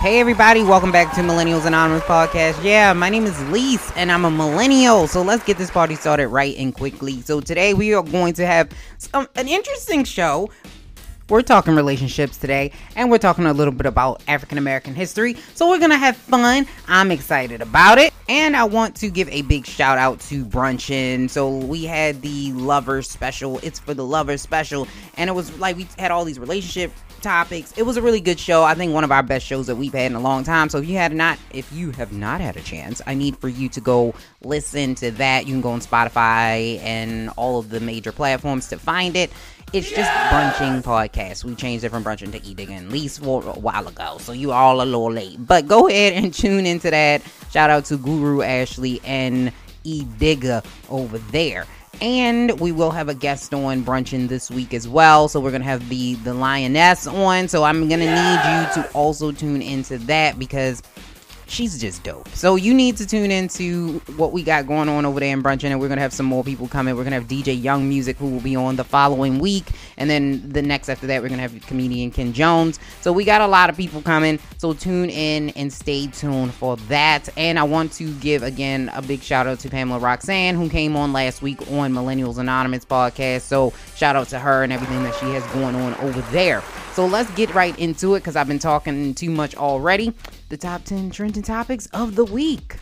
Hey everybody, welcome back to Millennials Anonymous podcast. Yeah, my name is Lise and I'm a millennial. So let's get this party started right and quickly. So today we are going to have some, an interesting show. We're talking relationships today and we're talking a little bit about African American history. So we're going to have fun. I'm excited about it. And I want to give a big shout out to Brunchin. So we had the lovers special. It's for the lovers special and it was like we had all these relationship topics. It was a really good show. I think one of our best shows that we've had in a long time. So if you had not if you have not had a chance, I need for you to go listen to that. You can go on Spotify and all of the major platforms to find it. It's just brunching podcast. We changed it from brunching to eating at least for a while ago. So you all a little late. But go ahead and tune into that. Shout out to Guru Ashley and E Digga over there and we will have a guest on brunching this week as well. So we're gonna have the the lioness on. So I'm gonna need you to also tune into that because she's just dope. So you need to tune into what we got going on over there in Brunching, and we're gonna have some more people coming. We're gonna have DJ Young Music who will be on the following week, and then the next after that we're gonna have comedian Ken Jones. So we got a lot of people coming. So tune in and stay tuned for that. And I want to give again a big shout out to Pamela Roxanne who came on last week on Millennials Anonymous podcast. So shout out to her and everything that she has going on over there. So let's get right into it because I've been talking too much already. The top 10 trending topics of the week.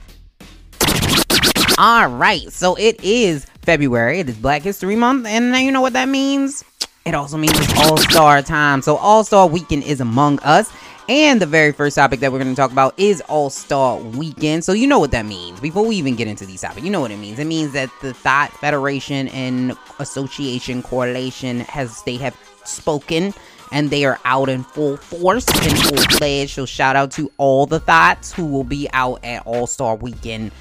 All right, so it is February. It is Black History Month, and you know what that means. It also means it's All Star time. So All Star Weekend is among us. And the very first topic that we're going to talk about is All Star Weekend. So, you know what that means. Before we even get into these topics, you know what it means. It means that the Thought Federation and Association Correlation has, they have spoken and they are out in full force and full fledged. So shout out to all the thoughts who will be out at All Star Weekend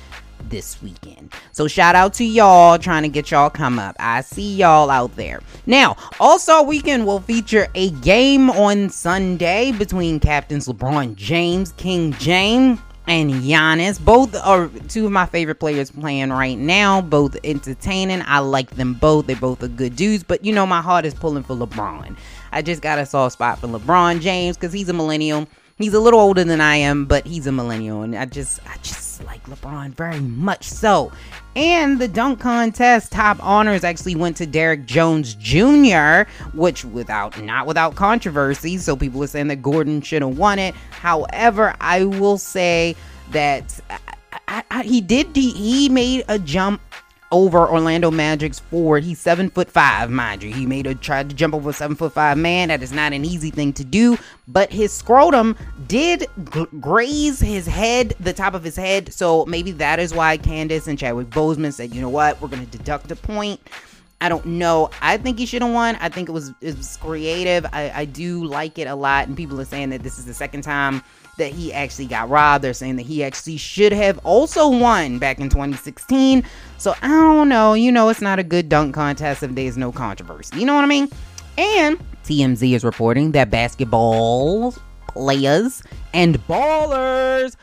this weekend. So shout out to y'all trying to get y'all come up. I see y'all out there. Now, All Star Weekend will feature a game on Sunday between captains LeBron James, King James, and Giannis. Both are two of my favorite players playing right now. Both entertaining. I like them both. They're both are good dudes. But you know, my heart is pulling for LeBron. I just got a soft spot for LeBron James because he's a millennial. He's a little older than I am, but he's a millennial, and I just, I just like LeBron very much so. And the dunk contest top honors actually went to Derrick Jones Jr., which without not without controversy. So people are saying that Gordon should have won it. However, I will say that I, I, he did. He made a jump over Orlando Magic's forward. He's seven foot five, mind you. He made a tried to jump over a seven foot five man. That is not an easy thing to do, but his scrotum did graze his head, the top of his head. So maybe that is why Candace and Chadwick Boseman said, you know what, we're gonna deduct a point. I don't know. I think he should have won. I think it was it was creative. I, I do like it a lot, and people are saying that this is the second time that he actually got robbed. They're saying that he actually should have also won back in 2016. So I don't know. You know, it's not a good dunk contest if there's no controversy. You know what I mean? And TMZ is reporting that basketball players and ballers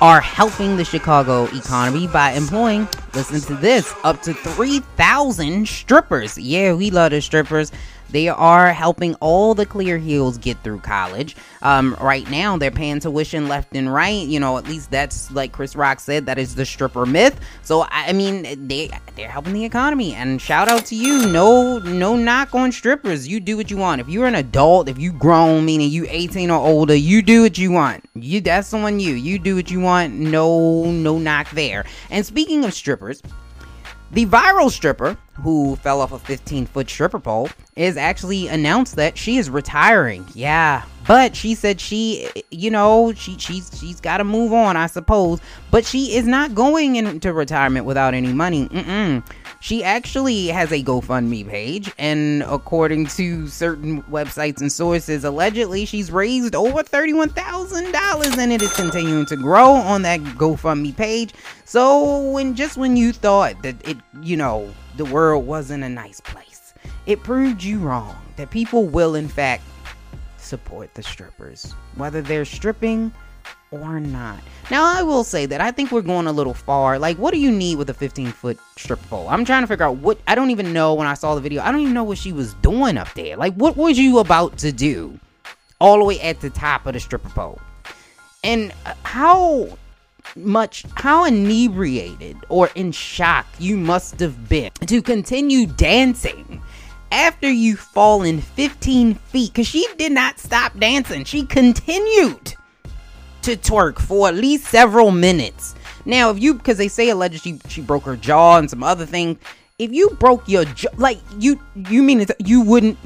are helping the Chicago economy by employing, listen to this, up to 3,000 strippers. Yeah, we love the strippers. They are helping all the clear heels get through college. Um, right now, they're paying tuition left and right. You know, at least that's like Chris Rock said, that is the stripper myth. So I mean, they they're helping the economy. And shout out to you. No, no knock on strippers. You do what you want. If you're an adult, if you grown, meaning you 18 or older, you do what you want. You that's on you. You do what you want. No, no knock there. And speaking of strippers. The viral stripper, who fell off a 15 foot stripper pole, is actually announced that she is retiring. Yeah, but she said she, you know, she she's she's got to move on, I suppose. But she is not going into retirement without any money. Mm-mm. She actually has a GoFundMe page, and according to certain websites and sources, allegedly she's raised over thirty-one thousand dollars, and it is continuing to grow on that GoFundMe page. So when just when you thought that it, you know, the world wasn't a nice place, it proved you wrong. That people will in fact support the strippers, whether they're stripping or not. Now, I will say that I think we're going a little far. Like, what do you need with a 15 foot stripper pole? I'm trying to figure out what I don't even know when I saw the video. I don't even know what she was doing up there. Like, what was you about to do all the way at the top of the stripper pole? And uh, how much how inebriated or in shock you must have been to continue dancing after you've fallen 15 feet because she did not stop dancing she continued to twerk for at least several minutes now if you because they say allegedly she, she broke her jaw and some other things if you broke your jaw like you you mean it, you wouldn't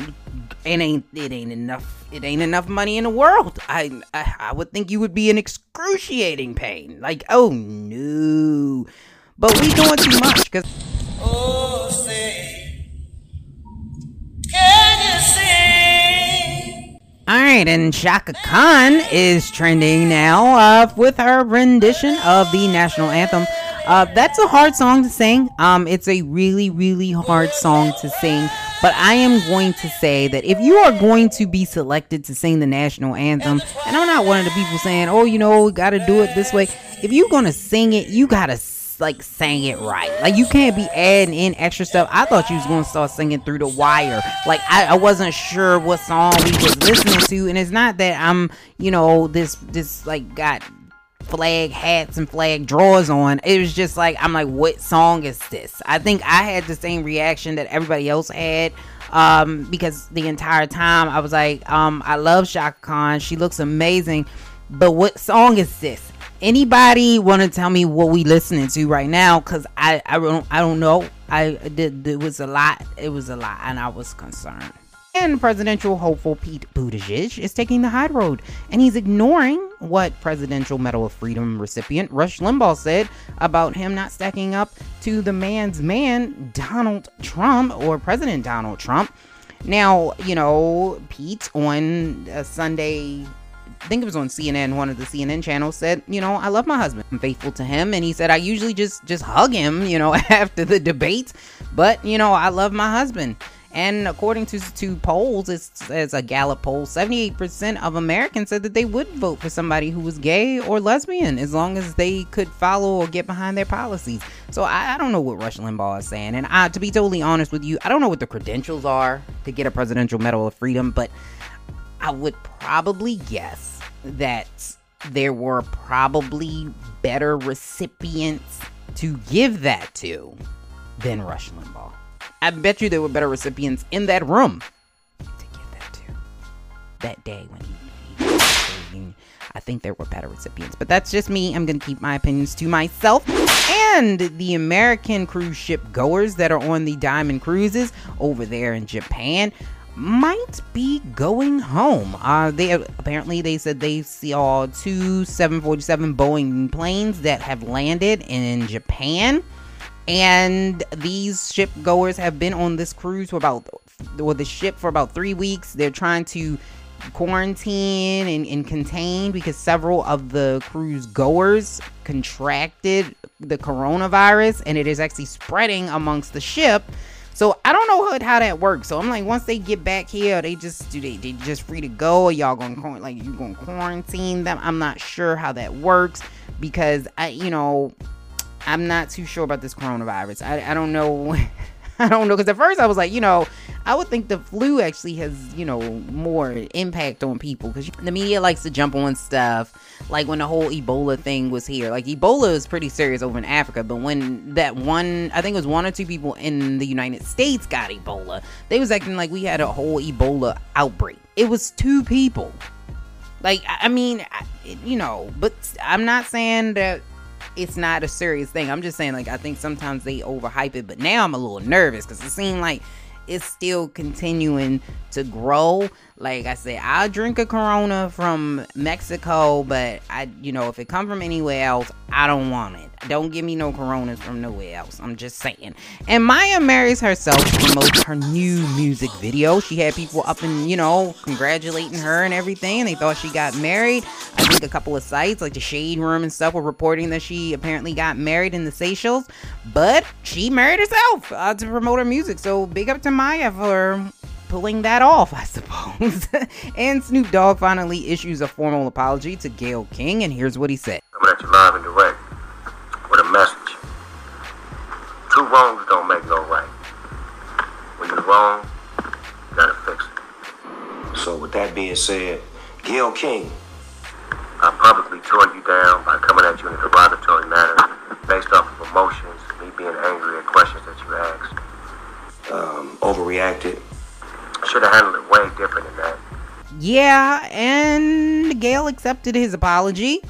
it ain't it ain't enough it ain't enough money in the world. I, I I would think you would be in excruciating pain. Like oh no, but we doing too much because. Oh, right, and Chaka Khan is trending now uh, with her rendition of the national anthem. Uh, that's a hard song to sing. Um, it's a really, really hard song to sing. But I am going to say that if you are going to be selected to sing the national anthem, and I'm not one of the people saying, oh, you know, we got to do it this way. If you're going to sing it, you got to like sing it right. Like you can't be adding in extra stuff. I thought you was gonna start singing through the wire. Like I, I wasn't sure what song we was listening to, and it's not that I'm, you know, this this like got flag hats and flag drawers on. It was just like I'm like, what song is this? I think I had the same reaction that everybody else had. Um, because the entire time I was like, um, I love Chaka Khan. She looks amazing. But what song is this? Anybody want to tell me what we listening to right now? Cause I, I don't I don't know. I did it was a lot. It was a lot, and I was concerned. And presidential hopeful Pete Buttigieg is taking the high road, and he's ignoring what Presidential Medal of Freedom recipient Rush Limbaugh said about him not stacking up to the man's man, Donald Trump, or President Donald Trump. Now, you know, Pete on a Sunday I think it was on CNN, one of the CNN channels said, you know, I love my husband. I'm faithful to him. And he said, I usually just, just hug him, you know, after the debates. But, you know, I love my husband. And according to, to polls, it's, says a Gallup poll, 78% of Americans said that they would vote for somebody who was gay or lesbian as long as they could follow or get behind their policies. So I, I don't know what Rush Limbaugh is saying. And I, to be totally honest with you, I don't know what the credentials are to get a Presidential Medal of Freedom, but I would probably guess that there were probably better recipients to give that to than Rush Limbaugh. I bet you there were better recipients in that room to give that to that day when he, I think there were better recipients, but that's just me. I'm going to keep my opinions to myself. And the American cruise ship goers that are on the Diamond Cruises over there in Japan might be going home. Uh, they apparently they said they saw two 747 Boeing planes that have landed in Japan and these ship goers have been on this cruise for about or the ship for about three weeks they're trying to quarantine and, and contain because several of the cruise goers contracted the coronavirus and it is actually spreading amongst the ship so I don't know how, that works. So I'm like, once they get back here, they just do they they just free to go? Or y'all gonna like you gonna quarantine them? I'm not sure how that works because I you know I'm not too sure about this coronavirus. I, I don't know. I don't know because at first I was like, you know, I would think the flu actually has, you know, more impact on people because the media likes to jump on stuff. Like when the whole Ebola thing was here, like Ebola is pretty serious over in Africa, but when that one, I think it was one or two people in the United States got Ebola, they was acting like we had a whole Ebola outbreak. It was two people. Like, I mean, you know, but I'm not saying that it's not a serious thing. I'm just saying, like, I think sometimes they overhype it, but now I'm a little nervous because it seemed like it's still continuing to grow. Like I said, I'll drink a Corona from Mexico, but I, you know, if it come from anywhere else, I don't want it. Don't give me no Coronas from nowhere else. I'm just saying. And Mya marries herself to promotes her new music video. She had people up and, you know, congratulating her and everything. They thought she got married. I think a couple of sites like the Shade Room and stuff were reporting that she apparently got married in the Seychelles, but she married herself uh, to promote her music. So big up to Mya for pulling that off, I suppose. and Snoop Dogg finally issues a formal apology to Gayle King, and here's what he said. Coming at you live and direct with a message. Two wrongs don't make no right. When you're wrong, you gotta fix it. So with that being said, Gayle King. I publicly chewing you down, by coming at you in a derogatory manner based off of emotions, me being angry at questions that you asked. Um, overreacted. Should have handled it way different than that. Yeah, and Gayle accepted his apology.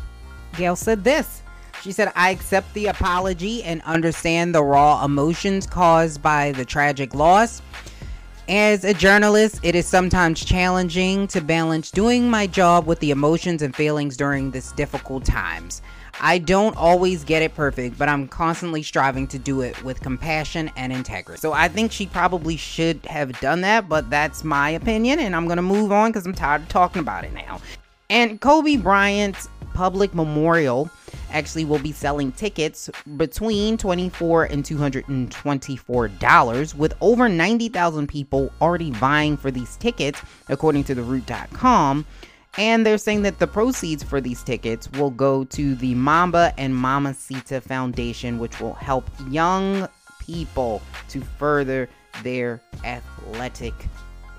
Gayle said this. She said, I accept the apology and understand the raw emotions caused by the tragic loss. As a journalist, it is sometimes challenging to balance doing my job with the emotions and feelings during this difficult times. I don't always get it perfect, but I'm constantly striving to do it with compassion and integrity. So I think she probably should have done that, but that's my opinion, and I'm gonna move on because I'm tired of talking about it now. And Kobe Bryant's public memorial actually will be selling tickets between 24 and 224 dollars with over 90,000 people already vying for these tickets according to the root.com and they're saying that the proceeds for these tickets will go to the Mamba and Mamacita Foundation which will help young people to further their athletic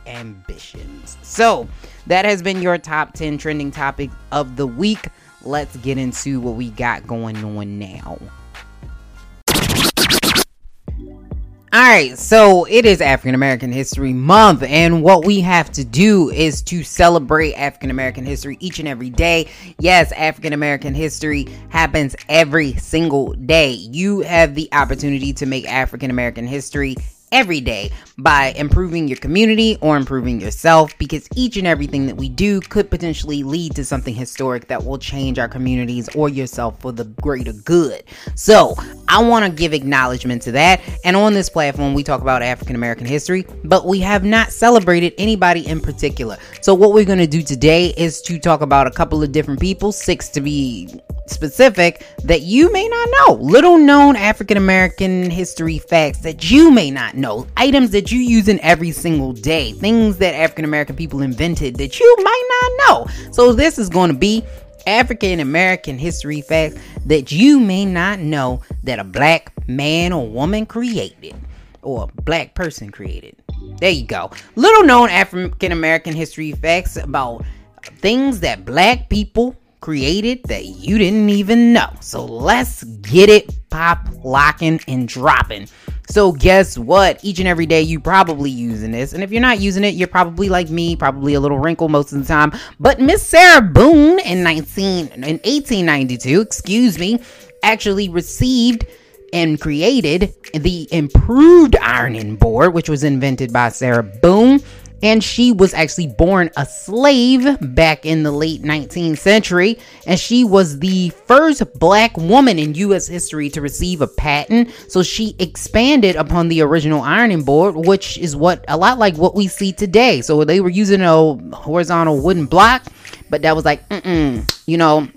ambitions. So, that has been your top 10 trending topic of the week let's get into what we got going on now. Right, so it is African American History Month, and what we have to do is to celebrate African American history each and every day. Yes, African American history happens every single day. You have the opportunity to make African American history every day by improving your community or improving yourself because each and everything that we do could potentially lead to something historic that will change our communities or yourself for the greater good. So, I want to give acknowledgement to that. And on this platform, we talk about African American history, but we have not celebrated anybody in particular. So, what we're going to do today is to talk about a couple of different people, six to be specific that you may not know. Little known African American history facts that you may not know. Items that you use in every single day. Things that African American people invented that you might not know. So this is going to be African American history facts that you may not know that a black man or woman created or a black person created. There you go. Little known African American history facts about things that black people created that you didn't even know. So let's get it pop, locking, and dropping. So guess what? Each and every day you probably using this. And if you're not using it, you're probably like me, probably a little wrinkle most of the time. But Miss Sarah Boone in 19 in 1892, excuse me, actually received and created the improved ironing board, which was invented by Sarah Boone and she was actually born a slave back in the late 19th century. And she was the first black woman in US history to receive a patent. So she expanded upon the original ironing board which is what a lot like what we see today. So they were using a horizontal wooden block but that was like mm you know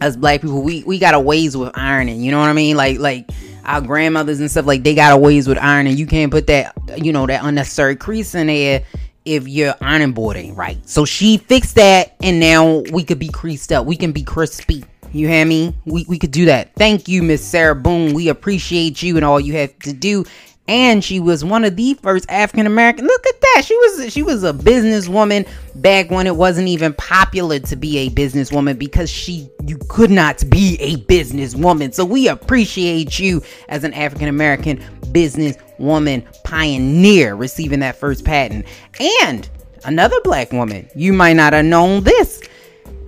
as black people we we got a ways with ironing you know what i mean? Like like our grandmothers and stuff like they got a ways with ironing. You can't put that you know that unnecessary crease in there if your ironing board ain't right. So she fixed that, and now we could be creased up. We can be crispy. You hear me? We, we could do that. Thank you, Miss Sarah Boone. We appreciate you and all you have to do. And she was one of the first African American. Look at that. She was she was a businesswoman back when it wasn't even popular to be a businesswoman because she you could not be a businesswoman. So we appreciate you as an African American businesswoman pioneer receiving that first patent. And another black woman, you might not have known this.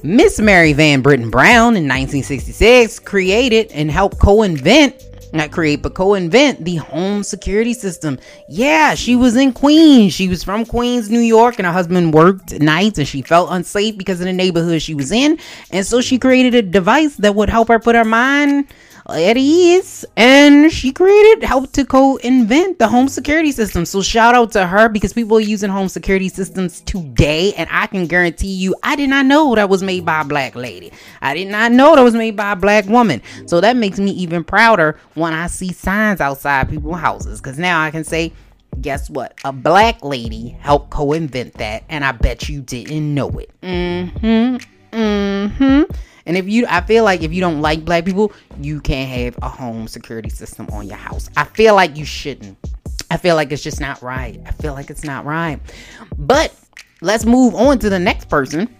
Miss Mary Van Brittan Brown in 1966 created and helped co invent, not create, but co invent the home security system. Yeah, she was in Queens. She was from Queens, New York, and her husband worked nights and she felt unsafe because of the neighborhood she was in. And so she created a device that would help her put her mind at ease and she created helped to co-invent the home security system. So shout out to her because people are using home security systems today. And i can guarantee you i did not know that was made by a black lady. I did not know that was made by a black woman. So that makes me even prouder when i see signs outside people's houses. Because now i can say guess what? A black lady helped co-invent that and i bet you didn't know it. Mm-hmm. Mm-hmm and if you, I feel like if you don't like black people, you can't have a home security system on your house. I feel like you shouldn't. I feel like it's just not right. I feel like it's not right. But let's move on to the next person,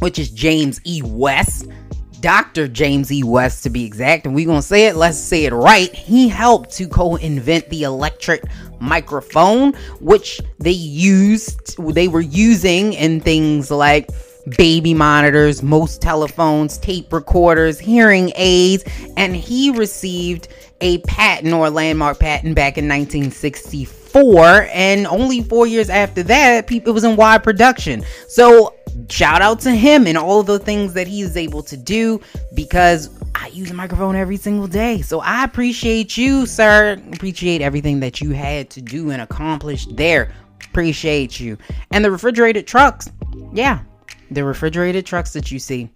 which is James E. West. Dr. James E. West to be exact, and we're gonna say it, let's say it right. He helped to co-invent the electric microphone, which they used they were using in things like baby monitors, most telephones, tape recorders, hearing aids, and he received a patent or a landmark patent back in 1964 and only 4 years after that it was in wide production. So shout out to him and all the things that he is able to do because I use a microphone every single day. So I appreciate you, sir. Appreciate everything that you had to do and accomplish there. Appreciate you. And the refrigerated trucks. Yeah, the refrigerated trucks that you see.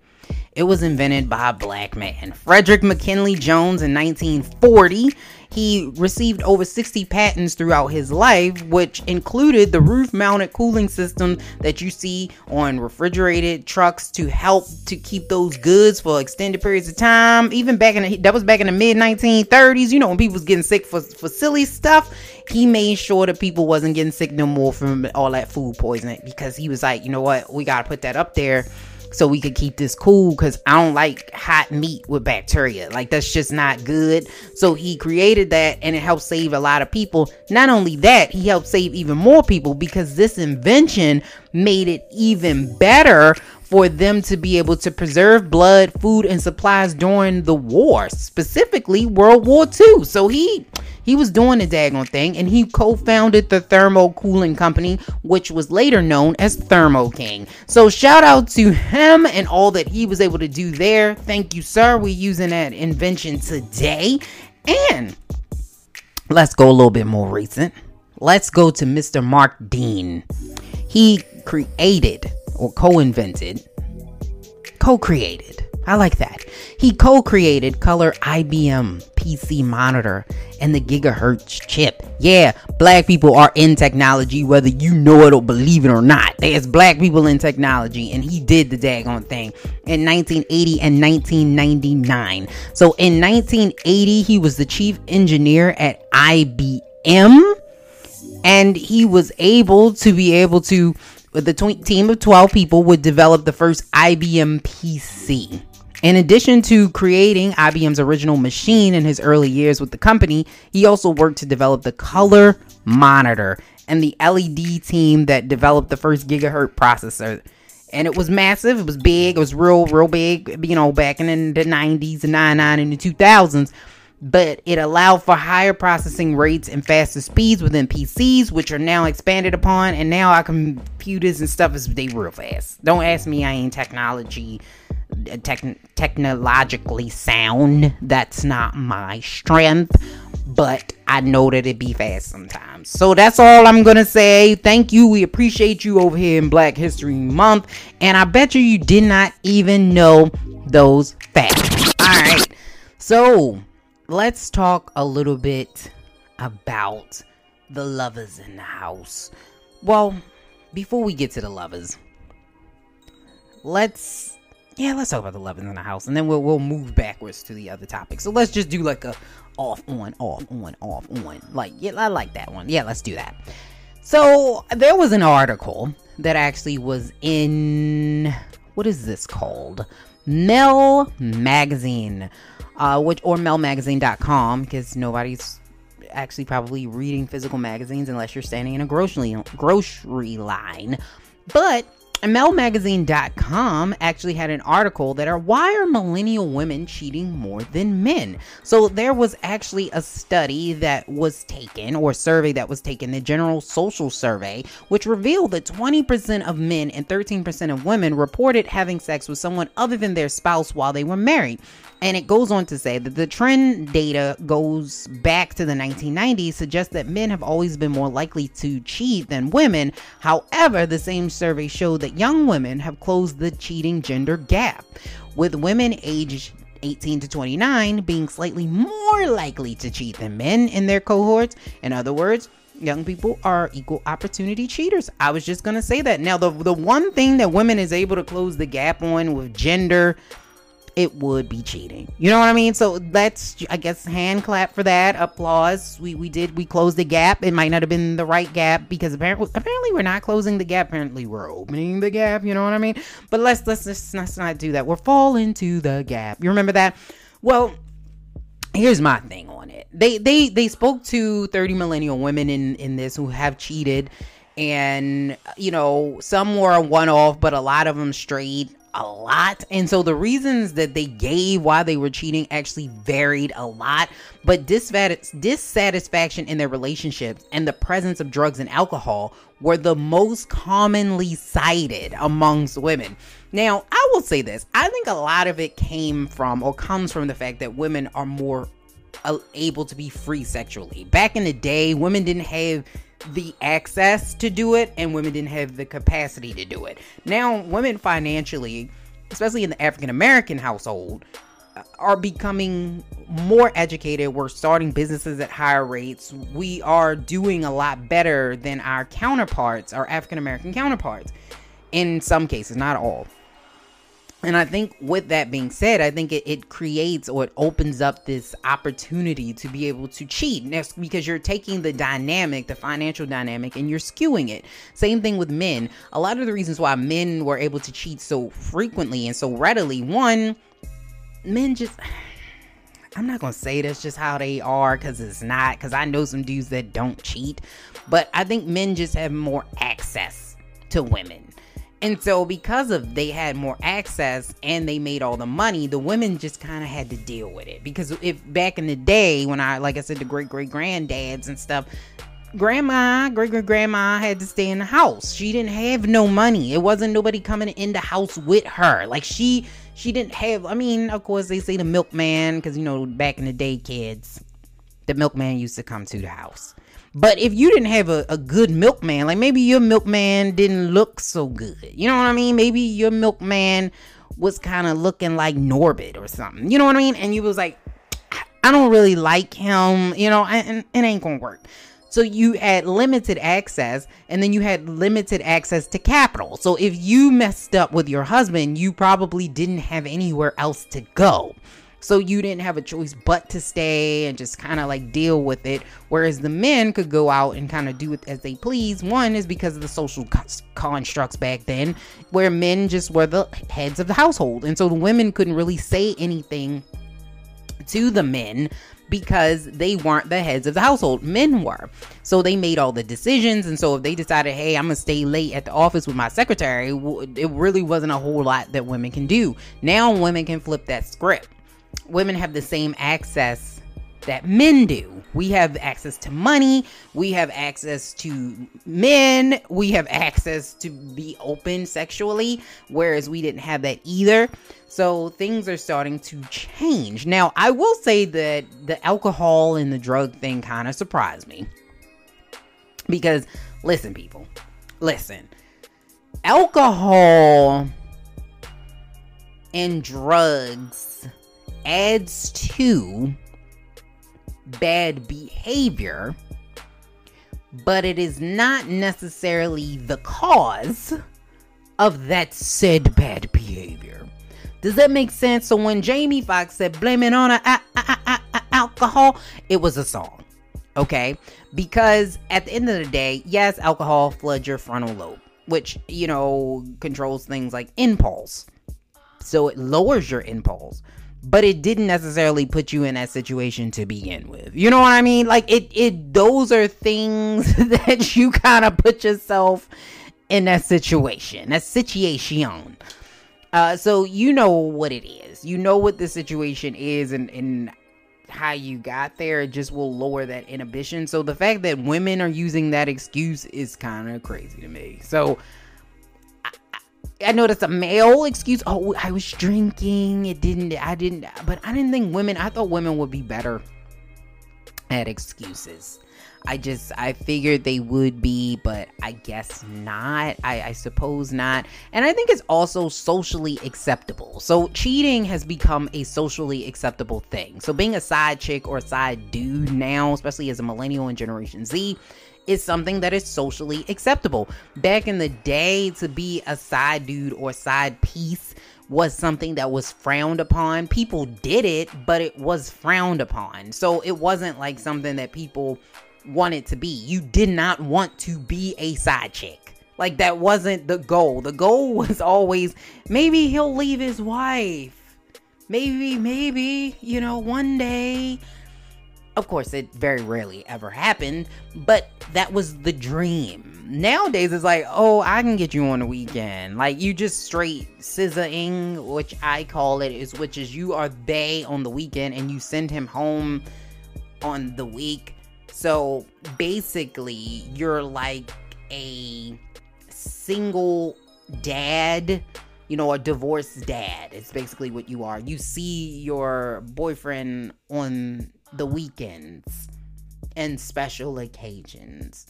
It was invented by a black man, Frederick McKinley Jones, in 1940. He received over 60 patents throughout his life, which included the roof mounted cooling system that you see on refrigerated trucks to help to keep those goods for extended periods of time. Even back in the, that was back in the mid 1930s, you know, when people was getting sick for, for silly stuff, he made sure that people wasn't getting sick no more from all that food poisoning because he was like, you know what, we got to put that up there so we could keep this cool because I don't like hot meat with bacteria. Like that's just not good. So he created that and it helped save a lot of people. Not only that, he helped save even more people because this invention made it even better for them to be able to preserve blood, food, and supplies during the war, specifically World War II. So he he was doing the daggone thing, and he co-founded the Thermo Cooling Company, which was later known as Thermo King. So shout out to him and all that he was able to do there. Thank you, sir. We're using that invention today. And let's go a little bit more recent. Let's go to Mr. Mark Dean. He created or co-invented, co-created I like that. He co created color IBM PC monitor and the gigahertz chip. Yeah, black people are in technology, whether you know it or believe it or not. There's black people in technology, and he did the daggone thing in 1980 and 1999. So in 1980, he was the chief engineer at IBM, and he was able to be able to. The team of 12 people would develop the first IBM PC. In addition to creating IBM's original machine in his early years with the company, he also worked to develop the color monitor and the LED team that developed the first gigahertz processor. And it was massive, it was big, it was real, real big, you know, back in the 90s, the 99 and the 2000s. But it allowed for higher processing rates and faster speeds within PCs, which are now expanded upon. And now our computers and stuff is they real fast. Don't ask me, I ain't technology tech- technologically sound. That's not my strength, but I know that it be fast sometimes. So that's all I'm gonna say. Thank you. We appreciate you over here in Black History Month, and I bet you you did not even know those facts. All right, so let's talk a little bit about the lovers in the house. Well, before we get to the lovers, let's yeah, let's talk about the lovers in the house, and then we'll we'll move backwards to the other topics. So let's just do like a off on off on off on. Like yeah, I like that one. Yeah, let's do that. So there was an article that actually was in what is this called? Mel Magazine, uh, which or melmagazine.com because nobody's actually probably reading physical magazines unless you're standing in a grocery grocery line. But MelMagazine.com actually had an article that are why are millennial women cheating more than men? So there was actually a study that was taken or survey that was taken, the General Social Survey, which revealed that 20% of men and 13% of women reported having sex with someone other than their spouse while they were married. And it goes on to say that the trend data goes back to the 1990s, suggests that men have always been more likely to cheat than women. However, the same survey showed that young women have closed the cheating gender gap, with women aged 18 to 29 being slightly more likely to cheat than men in their cohorts. In other words, young people are equal opportunity cheaters. I was just going to say that. Now, the, the one thing that women is able to close the gap on with gender it would be cheating. You know what I mean? So let's, I guess, hand clap for that. Applause. We we did we closed the gap. It might not have been the right gap because apparently apparently we're not closing the gap. Apparently we're opening the gap. You know what I mean? But let's let's let's, not do that. We're falling to the gap. You remember that? Well, here's my thing on it. They they they spoke to 30 millennial women in in this who have cheated and you know some were one off but a lot of them straight a lot. And so the reasons that they gave why they were cheating actually varied a lot. But dissatisfaction in their relationships and the presence of drugs and alcohol were the most commonly cited amongst women. Now, I will say this I think a lot of it came from or comes from the fact that women are more uh, able to be free sexually. Back in the day, women didn't have the access to do it and women didn't have the capacity to do it. Now, women financially, especially in the African American household, uh, are becoming more educated. We're starting businesses at higher rates. We are doing a lot better than our counterparts, our African American counterparts, in some cases, not all. And I think with that being said, I think it, it creates or it opens up this opportunity to be able to cheat. Next, because you're taking the dynamic, the financial dynamic, and you're skewing it. Same thing with men. A lot of the reasons why men were able to cheat so frequently and so readily, one, men just I'm not gonna say that's just how they are because it's not. Because I know some dudes that don't cheat, but I think men just have more access to women. And so because of they had more access and they made all the money, the women just kind of had to deal with it. Because if back in the day when I like I said the great great granddads and stuff, grandma, great great grandma had to stay in the house. She didn't have no money. It wasn't nobody coming in the house with her. Like she she didn't have I mean, of course they say the milkman cuz you know back in the day kids, the milkman used to come to the house. But if you didn't have a, a good milkman, like maybe your milkman didn't look so good, you know what I mean? Maybe your milkman was kind of looking like Norbit or something, you know what I mean? And you was like, I don't really like him, you know, and it ain't gonna work. So you had limited access and then you had limited access to capital. So if you messed up with your husband, you probably didn't have anywhere else to go. So you didn't have a choice but to stay and just kind of like deal with it. Whereas the men could go out and kind of do it as they please. One is because of the social constructs back then, where men just were the heads of the household. And so the women couldn't really say anything to the men because they weren't the heads of the household. Men were. So they made all the decisions. And so if they decided, hey, I'm going to stay late at the office with my secretary, it really wasn't a whole lot that women can do. Now women can flip that script women have the same access that men do. We have access to money, we have access to men, we have access to be open sexually, whereas we didn't have that either. So things are starting to change. Now, I will say that the alcohol and the drug thing kind of surprised me. Because, listen, people, listen, alcohol and drugs adds to bad behavior, but it is not necessarily the cause of that said bad behavior. Does that make sense? So when Jamie Foxx said blame it on a, a, a, a, alcohol, it was a song. Okay? Because at the end of the day, yes, alcohol floods your frontal lobe, which, you know, controls things like impulse. So it lowers your impulse but it didn't necessarily put you in that situation to begin with. You know what I mean? Like it it those are things that you kind of put yourself in that situation. That situation. Uh so you know what it is. You know what the situation is and and how you got there, it just will lower that inhibition. So the fact that women are using that excuse is kind of crazy to me. So I that's a male excuse. Oh, I was drinking. It didn't. I didn't. But I didn't think women. I thought women would be better at excuses. I just I figured they would be, but I guess not. I, I suppose not. And I think it's also socially acceptable. So cheating has become a socially acceptable thing. So being a side chick or a side dude now, especially as a millennial in Generation Z, is something that is socially acceptable. Back in the day, to be a side dude or side piece was something that was frowned upon. People did it, but it was frowned upon. So it wasn't like something that people wanted to be. You did not want to be a side chick. Like that wasn't the goal. The goal was always maybe he'll leave his wife. Maybe, maybe, you know, one day. Of course, it very rarely ever happened, but that was the dream nowadays it's like, oh, I can get you on the weekend. Like you just straight scissoring, which I call it, is which is you are they on the weekend and you send him home on the week. So basically, you're like a single dad, you know, a divorced dad. It's basically what you are. You see your boyfriend on the weekends and special occasions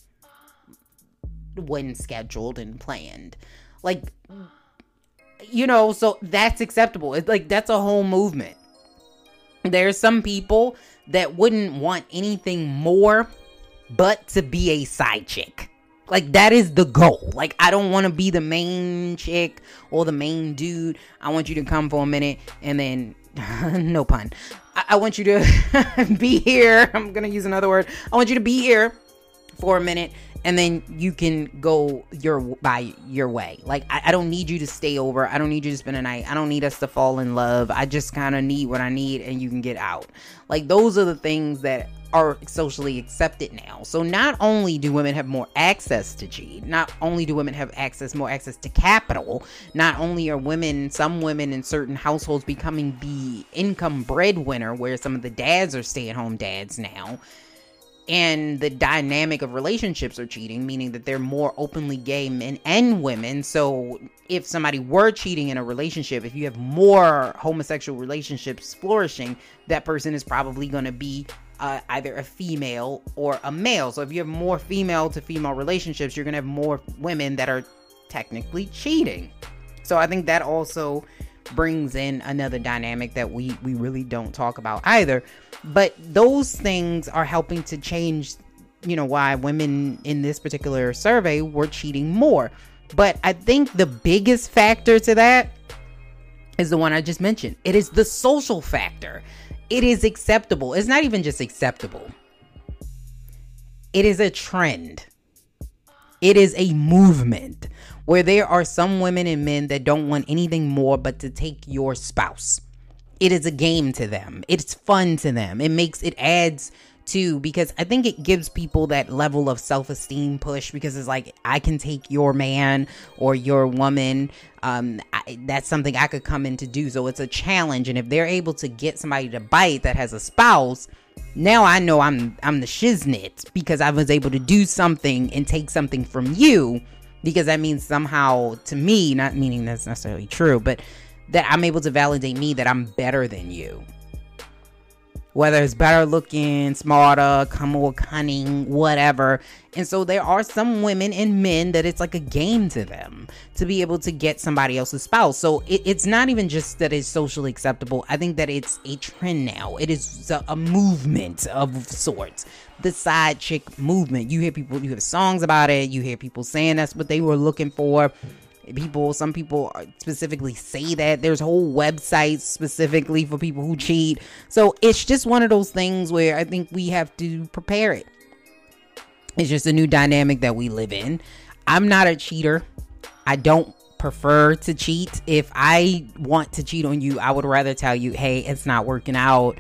when scheduled and planned. Like, you know, so that's acceptable. It's like that's a whole movement. There's some people that wouldn't want anything more but to be a side chick. Like that is the goal. Like I don't want to be the main chick or the main dude. I want you to come for a minute and then no pun. I, I want you to be here. I'm gonna use another word. I want you to be here for a minute and then you can go your by your way. Like I, I, don't need you to stay over. I don't need you to spend a night. I don't need us to fall in love. I just kind of need what I need, and you can get out. Like those are the things that are socially accepted now. So not only do women have more access to cheat, not only do women have access more access to capital, not only are women some women in certain households becoming the income breadwinner where some of the dads are stay-at-home dads now and the dynamic of relationships are cheating, meaning that they're more openly gay men and women. So if somebody were cheating in a relationship, if you have more homosexual relationships flourishing, that person is probably going to be uh, either a female or a male. So if you have more female to female relationships, you're going to have more women that are technically cheating. So I think that also brings in another dynamic that we we really don't talk about either but those things are helping to change you know why women in this particular survey were cheating more but i think the biggest factor to that is the one i just mentioned it is the social factor it is acceptable it's not even just acceptable it is a trend it is a movement where there are some women and men that don't want anything more but to take your spouse. It is a game to them. It's fun to them. It makes it adds to because I think it gives people that level of self-esteem push because it's like I can take your man or your woman. Um, I, that's something I could come in to do. So it's a challenge, and if they're able to get somebody to bite that has a spouse, now I know I'm I'm the shiznit because I was able to do something and take something from you because that means somehow to me, not meaning that's necessarily true, but that I'm able to validate me that I'm better than you. Whether it's better looking, smarter, come more cunning, whatever. And so there are some women and men that it's like a game to them to be able to get somebody else's spouse. So it, it's not even just that it's socially acceptable. I think that it's a trend now. It is a, a movement of sorts the side chick movement. You hear people, you hear songs about it. You hear people saying that's what they were looking for. People, some people uh, specifically say that there's whole websites specifically for people who cheat. So it's just one of those things where I think we have to prepare it. It's just a new dynamic that we live in. I'm not a cheater. I don't prefer to cheat. If I want to cheat on you, I would rather tell you, hey, it's not working out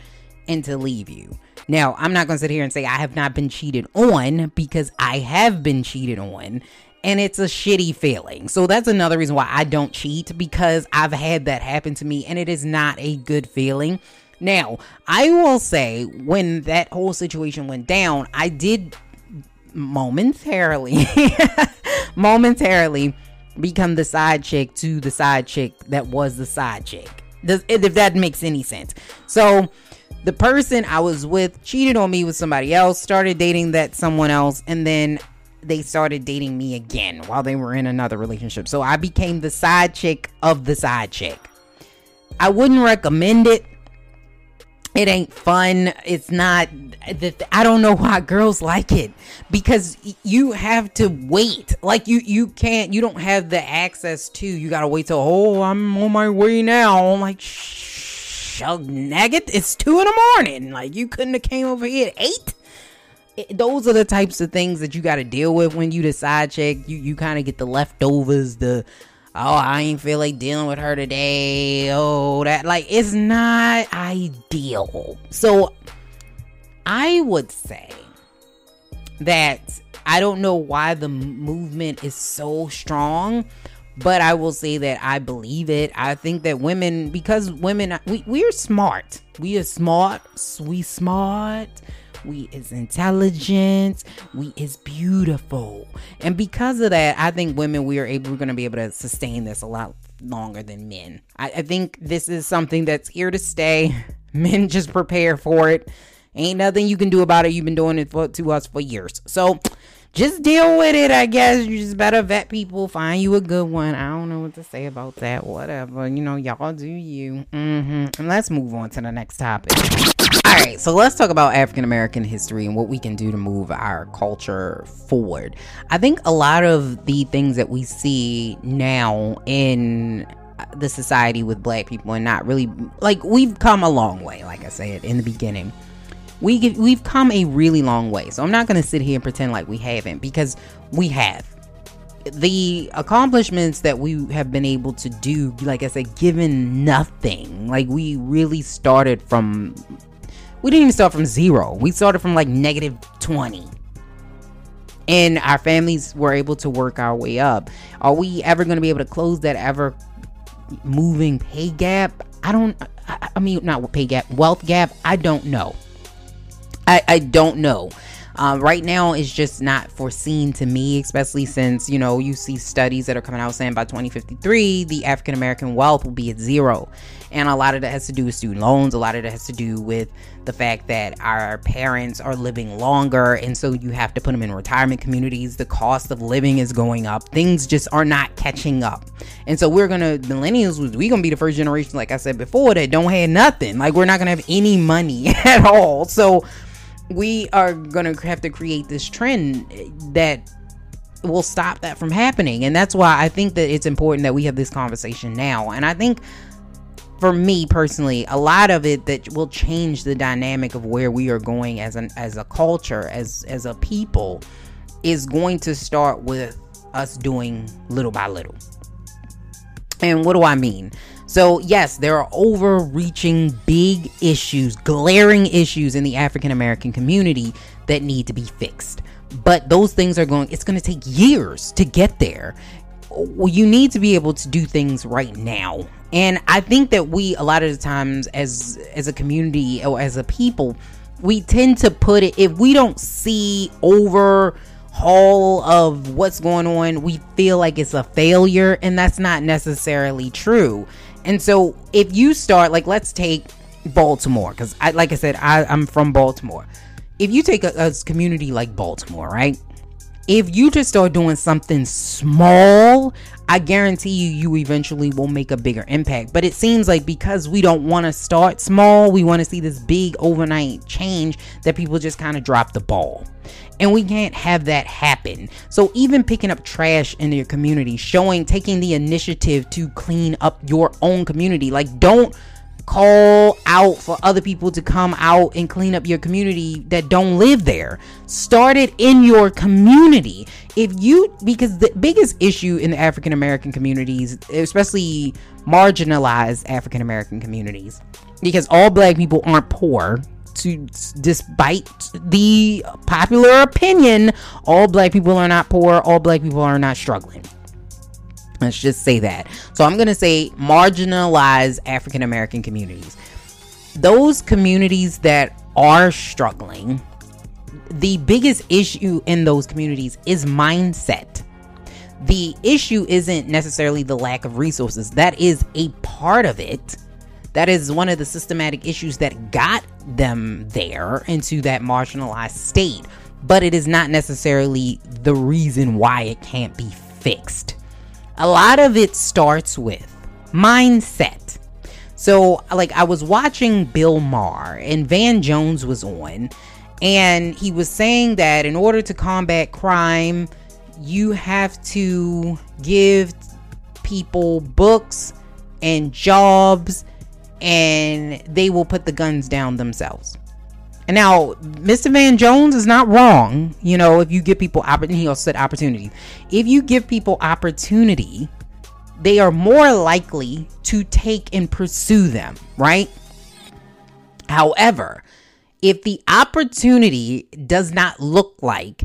and to leave you. Now, I'm not going to sit here and say I have not been cheated on because I have been cheated on and it's a shitty feeling. So that's another reason why I don't cheat because I've had that happen to me and it is not a good feeling. Now, I will say when that whole situation went down, I did momentarily momentarily become the side chick to the side chick that was the side chick. Does if that makes any sense. So the person I was with cheated on me with somebody else, started dating that someone else, and then they started dating me again while they were in another relationship. So I became the side chick of the side chick. I wouldn't recommend it. it ain't fun. It's not. I don't know why girls like it because you have to wait. Like you, you can't. You don't have the access to. You gotta wait till. Oh, I'm on my way now. I'm like, shug nugget. It's two in the morning. Like you couldn't have came over here at eight. It, those are the types of things that you got to deal with when you decide check. You you kind of get the leftovers, the oh, I ain't feel like dealing with her today. Oh, that like it's not ideal. So I would say that I don't know why the movement is so strong, but I will say that I believe it. I think that women, because women, we, we're smart. We are smart. We smart we is intelligent, we is beautiful. And because of that, I think women we are able we're gonna be able to sustain this a lot longer than men. I, I think this is something that's here to stay. Men just prepare for it. Ain't nothing you can do about it. You've been doing it for, to us for years. So just deal with it, I guess. You just better vet people, find you a good one. I don't know what to say about that. Whatever. You know, y'all do you. Mm-hmm. And let's move on to the next topic. All right, so let's talk about African American history and what we can do to move our culture forward. I think a lot of the things that we see now in the society with black people and not really like we've come a long way, like I said in the beginning. We get, we've come a really long way. So I'm not going to sit here and pretend like we haven't because we have the accomplishments that we have been able to do, like I said, given nothing. Like we really started from we didn't even start from zero. We started from like negative 20. And our families were able to work our way up. Are we ever going to be able to close that ever moving pay gap? I don't, I, I mean, not pay gap, wealth gap. I don't know. I, I don't know. Um, right now, it's just not foreseen to me, especially since, you know, you see studies that are coming out saying by 2053, the African American wealth will be at zero. And a lot of that has to do with student loans. A lot of that has to do with the fact that our parents are living longer. And so you have to put them in retirement communities. The cost of living is going up. Things just are not catching up. And so we're going to, millennials, we're going to be the first generation, like I said before, that don't have nothing. Like we're not going to have any money at all. So, we are going to have to create this trend that will stop that from happening. And that's why I think that it's important that we have this conversation now. And I think for me personally, a lot of it that will change the dynamic of where we are going as an as a culture, as as a people, is going to start with us doing little by little. And what do I mean? So, yes, there are overreaching big issues, glaring issues in the African American community that need to be fixed. But those things are going, it's going to take years to get there. You need to be able to do things right now. And I think that we, a lot of the times, as as a community or as a people, we tend to put it if we don't see over of what's going on, we feel like it's a failure, and that's not necessarily true. And so if you start like let's take Baltimore because I like I said I, I'm from Baltimore. If you take a, a community like Baltimore, right? If you just start doing something small, I guarantee you, you eventually will make a bigger impact. But it seems like because we don't want to start small, we want to see this big overnight change that people just kind of drop the ball. And we can't have that happen. So, even picking up trash in your community, showing, taking the initiative to clean up your own community. Like, don't call out for other people to come out and clean up your community that don't live there. Start it in your community. If you, because the biggest issue in the African American communities, especially marginalized African American communities, because all black people aren't poor, to despite the popular opinion, all black people are not poor, all black people are not struggling. Let's just say that. So I'm going to say marginalized African American communities. Those communities that are struggling, the biggest issue in those communities is mindset. The issue isn't necessarily the lack of resources, that is a part of it that is one of the systematic issues that got them there into that marginalized state, but it is not necessarily the reason why it can't be fixed. A lot of it starts with mindset. So, like, I was watching Bill Maher and Van Jones was on, and he was saying that in order to combat crime, you have to give people books and jobs, and they will put the guns down themselves. And now, Mr. Van Jones is not wrong. You know, if you give people opportunity, he also said opportunity. If you give people opportunity, they are more likely to take and pursue them, right? However, if the opportunity does not look like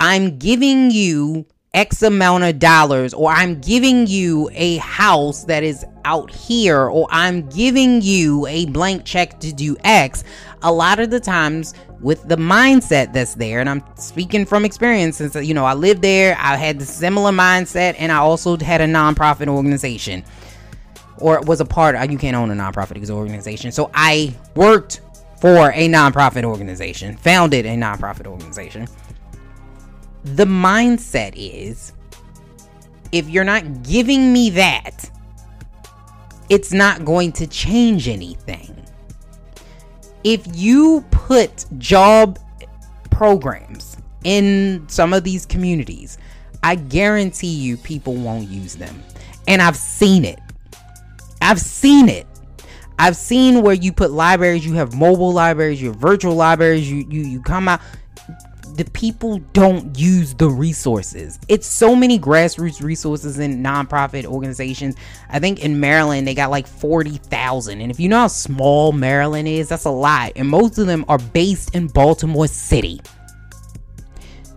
I'm giving you X amount of dollars, or I'm giving you a house that is out here, or I'm giving you a blank check to do X, a lot of the times with the mindset that's there, and I'm speaking from experience since you know I lived there, I had the similar mindset, and I also had a nonprofit organization or was a part of, you can't own a nonprofit organization. So I worked for a nonprofit organization, founded a nonprofit organization the mindset is if you're not giving me that, it's not going to change anything. If you put job programs in some of these communities, I guarantee you people won't use them. And I've seen it. I've seen it. I've seen where you put libraries, you have mobile libraries, you have virtual libraries, you you you come out the people don't use the resources. It's so many grassroots resources in nonprofit organizations. I think in Maryland they got like 40,000. And if you know how small Maryland is, that's a lot. And most of them are based in Baltimore City.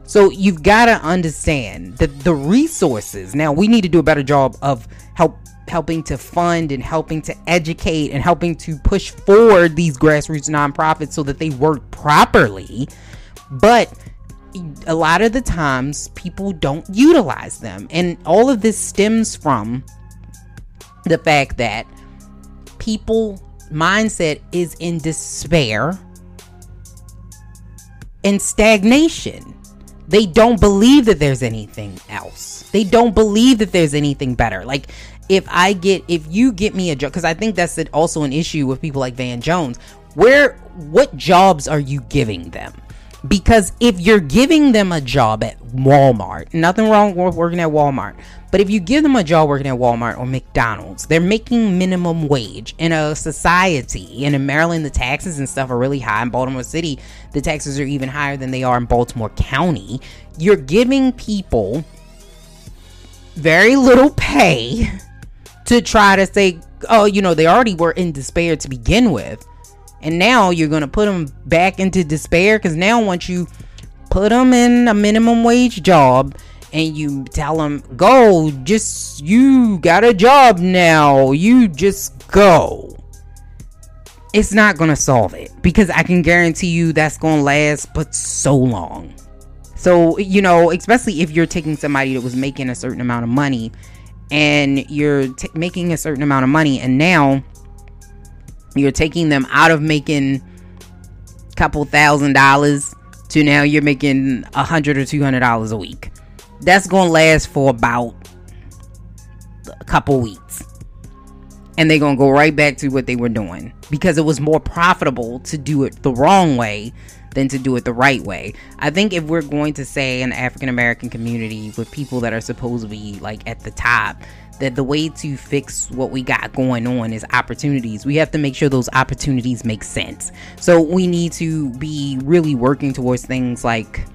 So you've got to understand that the resources. Now we need to do a better job of help helping to fund and helping to educate and helping to push forward these grassroots nonprofits so that they work properly. But a lot of the times people don't utilize them. And all of this stems from the fact that people mindset is in despair and stagnation. They don't believe that there's anything else. They don't believe that there's anything better. Like if I get if you get me a job cuz I think that's also an issue with people like Van Jones. Where what jobs are you giving them? Because if you're giving them a job at Walmart, nothing wrong with working at Walmart, but if you give them a job working at Walmart or McDonald's, they're making minimum wage in a society. And in Maryland, the taxes and stuff are really high. In Baltimore City, the taxes are even higher than they are in Baltimore County. You're giving people very little pay to try to say, oh, you know, they already were in despair to begin with and now you're to put them back into despair because now once you put them in a minimum wage job and you tell them go just you got a job now you just go it's not to solve it because i can guarantee you that's to last but so long. So you know especially if you're taking somebody that was making a certain amount of money and you're t- making a certain amount of money and now you're taking them out of making a couple thousand dollars to now you're making a hundred or two hundred dollars a week. That's gonna last for about a couple weeks. And they're gonna go right back to what they were doing because it was more profitable to do it the wrong way than to do it the right way. I think if we're going to say an African American community with people that are supposed to be like at the top, that the way to fix what we got going on is opportunities. We have to make sure those opportunities make sense. So we need to be really working towards things like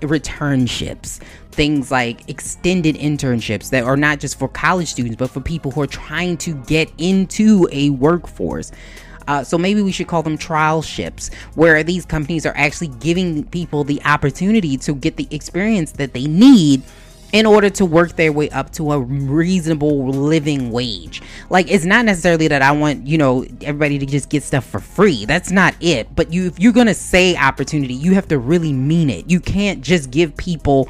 returnships, things like extended internships that are not just for college students, but for people who are trying to get into a workforce. Uh, so maybe we should call them trial ships, where these companies are actually giving people the opportunity to get the experience that they need in order to work their way up to a reasonable living wage. Like it's not necessarily that I want, you know, everybody to just get stuff for free. That's not it. But you if you're going to say opportunity, you have to really mean it. You can't just give people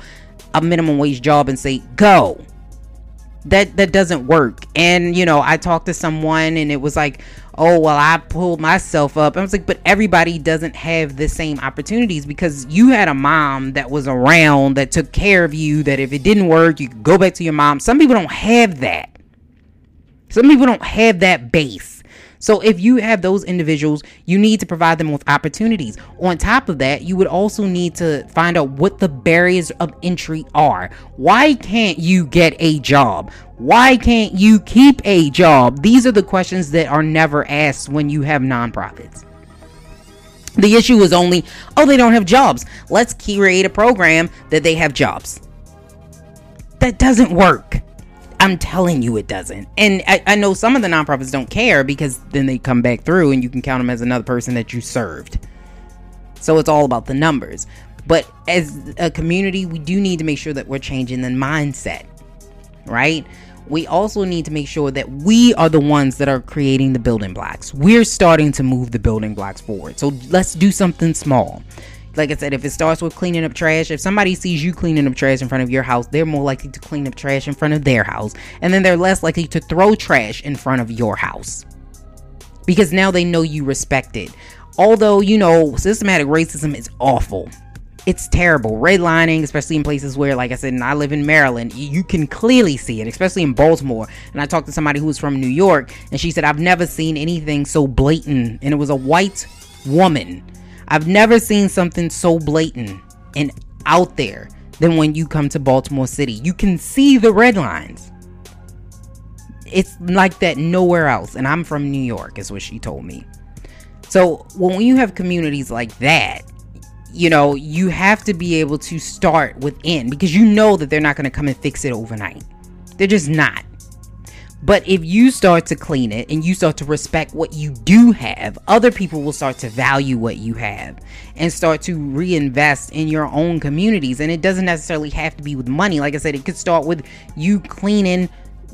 a minimum wage job and say, "Go." That that doesn't work. And you know, I talked to someone and it was like, oh well i pulled myself up. I was like but everybody doesn't have the same opportunities because you had a mom that was around that took care of you that if it didn't work you could go back to your mom. Some people don't have that. Some people don't have that base So if you have those individuals, you need to provide them with opportunities. On top of that, you would also need to find out what the barriers of entry are. Why can't you get a job? Why can't you keep a job? These are the questions that are never asked when you have nonprofits. The issue is only, oh, they don't have jobs. Let's create a program that they have jobs. That doesn't work. I'm telling you, it doesn't. And I, I, know some of the nonprofits don't care because then they come back through and you can count them as another person that you served. So it's all about the numbers. But as a community, we do need to make sure that we're changing the mindset, right? We also need to make sure that we are the ones that are creating the building blocks. We're starting to move the building blocks forward. So let's do something small like I said, if it starts with cleaning up trash, if somebody sees you cleaning up trash in front of your house, they're more likely to clean up trash in front of their house. And then they're less likely to throw trash in front of your house. Because now they know you respect it. Although, you know, systematic racism is awful. It's terrible. Redlining, especially in places where, like I said, and I live in Maryland, you can clearly see it, especially in Baltimore. And I talked to somebody who was from New York, and she said, I've never seen anything so blatant. And it was a white woman I've never seen something so blatant and out there than when you come to Baltimore City. You can see the red lines. It's like that nowhere else. And I'm from New York, is what she told me. So when you have communities like that, you know, you have to be able to start within because you know that they're not going to come and fix it overnight. They're just not. But if you start to clean it and you start to respect what you do have, other people will start to value what you have and start to reinvest in your own communities. And it doesn't necessarily have to be with money. Like I said, it could start with you cleaning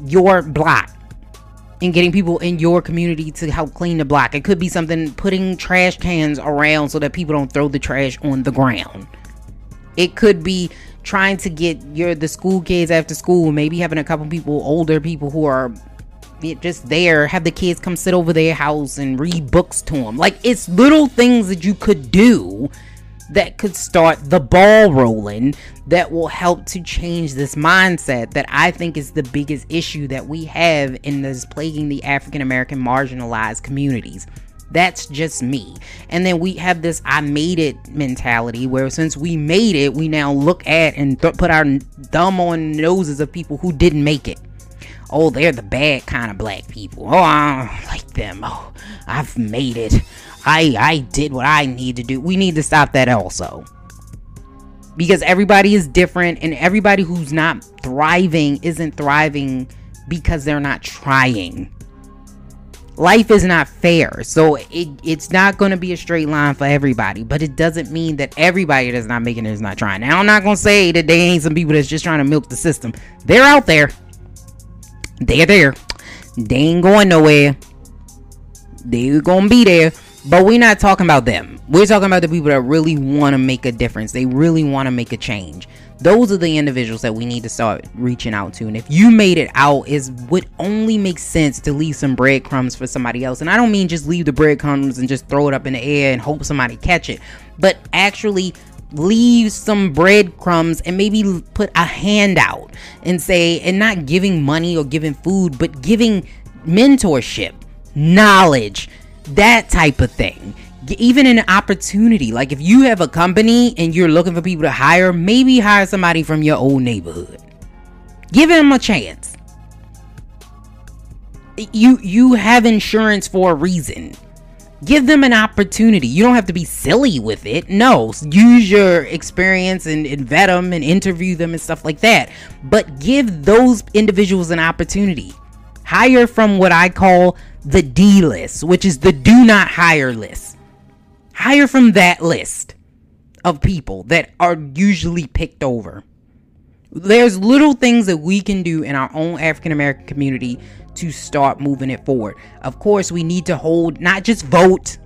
your block and getting people in your community to help clean the block. It could be something putting trash cans around so that people don't throw the trash on the ground. It could be trying to get your the school kids after school, maybe having a couple people, older people who are just there, have the kids come sit over their house and read books to them. Like it's little things that you could do that could start the ball rolling that will help to change this mindset that I think is the biggest issue that we have in this plaguing the African American marginalized communities. That's just me. And then we have this I made it mentality where since we made it, we now look at and th- put our thumb on noses of people who didn't make it. Oh, they're the bad kind of black people. Oh, I don't like them. Oh, I've made it. I I did what I need to do. We need to stop that also. Because everybody is different and everybody who's not thriving isn't thriving because they're not trying life is not fair. So it, it's not going to be a straight line for everybody but it doesn't mean that everybody that's not making it is not trying. Now i'm not going to say that they ain't some people that's just trying to milk the system. They're out there. They're there. They ain't going nowhere. They're gonna be there but we're not talking about them. We're talking about the people that really want to make a difference. They really want to make a change those are the individuals that we need to start reaching out to. And if you made it out, is would only make sense to leave some breadcrumbs for somebody else. And I don't mean just leave the breadcrumbs and just throw it up in the air and hope somebody catch it, but actually leave some breadcrumbs and maybe put a handout and say, and not giving money or giving food, but giving mentorship, knowledge, that type of thing even an opportunity. Like if you have a company and you're looking for people to hire maybe hire somebody from your old neighborhood. Give them a chance. You you have insurance for a reason. Give them an opportunity. You don't have to be silly with it. No use your experience and, and vet them and interview them and stuff like that. But give those individuals an opportunity. Hire from what i call the d list which is the do not hire list hire from that list of people that are usually picked over. There's little things that we can do in our own African American community to start moving it forward. Of course, we need to hold, not just vote.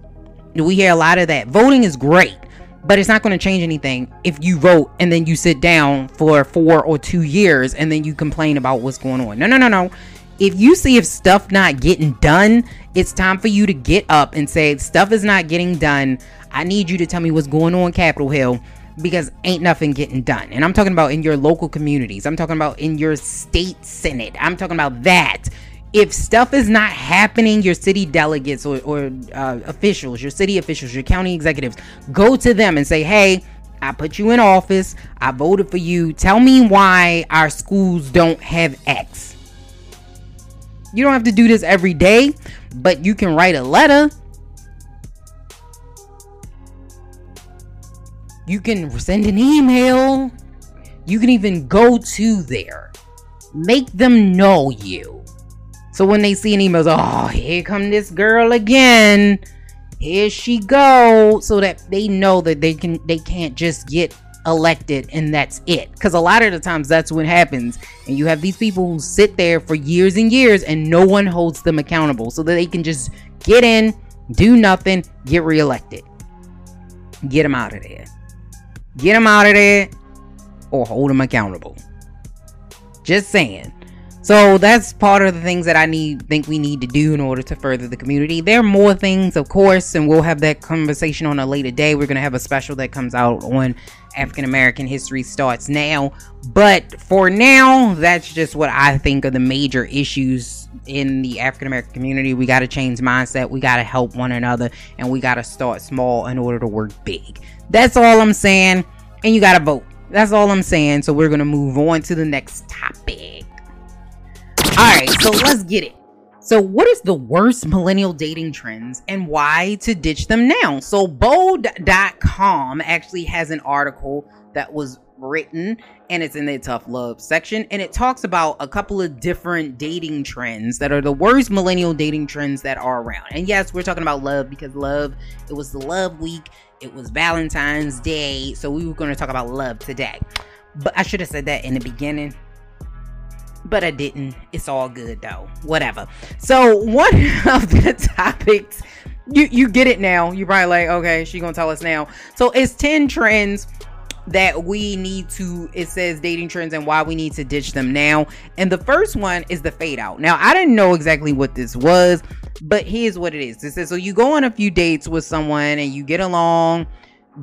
We hear a lot of that. Voting is great, but it's not going to change anything if you vote and then you sit down for four or two years and then you complain about what's going on. No, no, no, no if you see if stuff not getting done, it's time for you to get up and say stuff is not getting done. I need you to tell me what's going on Capitol Hill because ain't nothing getting done. And I'm talking about in your local communities. I'm talking about in your state senate. I'm talking about that. if stuff is not happening, your city delegates or, or uh, officials, your city officials, your county executives, go to them and say, hey, I put you in office. I voted for you. Tell me why our schools don't have X. You don't have to do this every day, but you can write a letter. You can send an email. You can even go to there. Make them know you. So when they see an email, oh, here come this girl again. Here she go. So that they know that they can they can't just get elected and that's it. Because a lot of the times that's what happens. And you have these people who sit there for years and years and no one holds them accountable so that they can just get in, do nothing, get reelected. Get them out of there. Get them out of there or hold them accountable. Just saying. So that's part of the things that I need think we need to do in order to further the community. There are more things, of course, and we'll have that conversation on a later day. We're gonna have a special that comes out on African American history starts now. But for now, that's just what I think are the major issues in the African American community. We gotta change mindset, we gotta help one another, and we gotta start small in order to work big. That's all I'm saying. And you gotta vote. That's all I'm saying. So we're gonna move on to the next topic. Alright, so let's get it. So, what is the worst millennial dating trends and why to ditch them now? So, Bolde.com actually has an article that was written and it's in the tough love section and it talks about a couple of different dating trends that are the worst millennial dating trends that are around. And yes, we're talking about love because love, it was the love week, it was Valentine's Day, so we were going to talk about love today. But I should have said that in the beginning but I didn't. It's all good though. Whatever. So one of the topics you you get it now. You're probably like, okay, she gonna tell us now. So it's 10 trends that we need to it says dating trends and why we need to ditch them now. And the first one is the fade out. Now I didn't know exactly what this was, but here's what it is. It says so you go on a few dates with someone and you get along